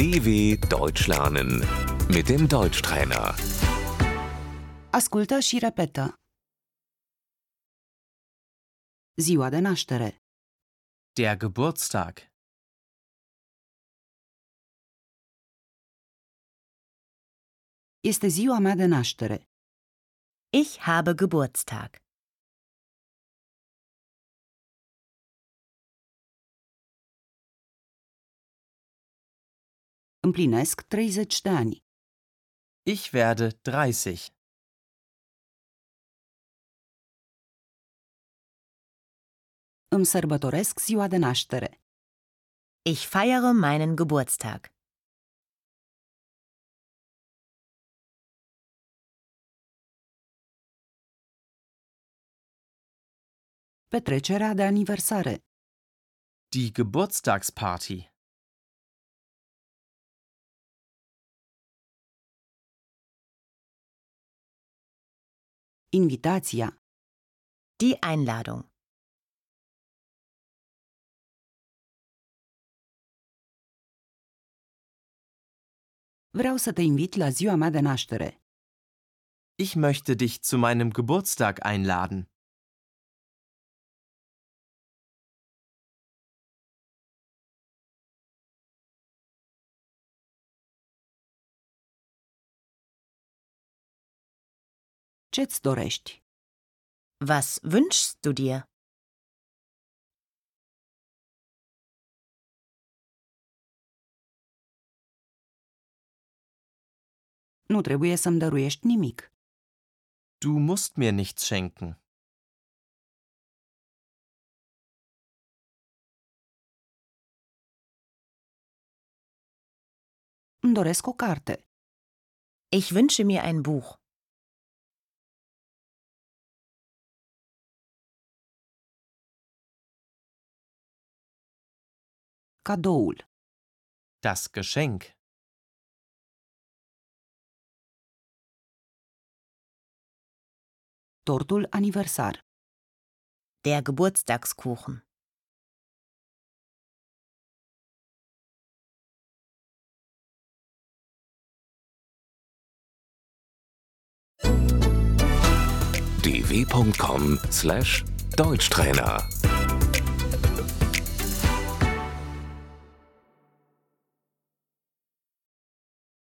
DW Deutsch lernen mit dem Deutschtrainer. Ascultă și repetă. Ziua de naștere, Der Geburtstag. este ziua mea de naștere. Ich habe Geburtstag. Împlinesc 30 de ani. Ich werde 30. Îmi sărbătoresc ziua de naștere. Ich feiere meinen Geburtstag. Petrecerea de aniversare, Die Geburtstagsparty. Invitația, Die Einladung. vreau să te invit la ziua mea de naștere. Ich möchte dich zu meinem Geburtstag einladen. Ce-ți dorești? Was wünschst du dir? Nu trebuie să-mi dăruiești nimic. Du musst mir nichts schenken. Îmi doresc o carte. Ich wünsche mir ein Buch. Cadoul, Das Geschenk. tortul aniversar, Der Geburtstagskuchen. dw.com/deutschtrainer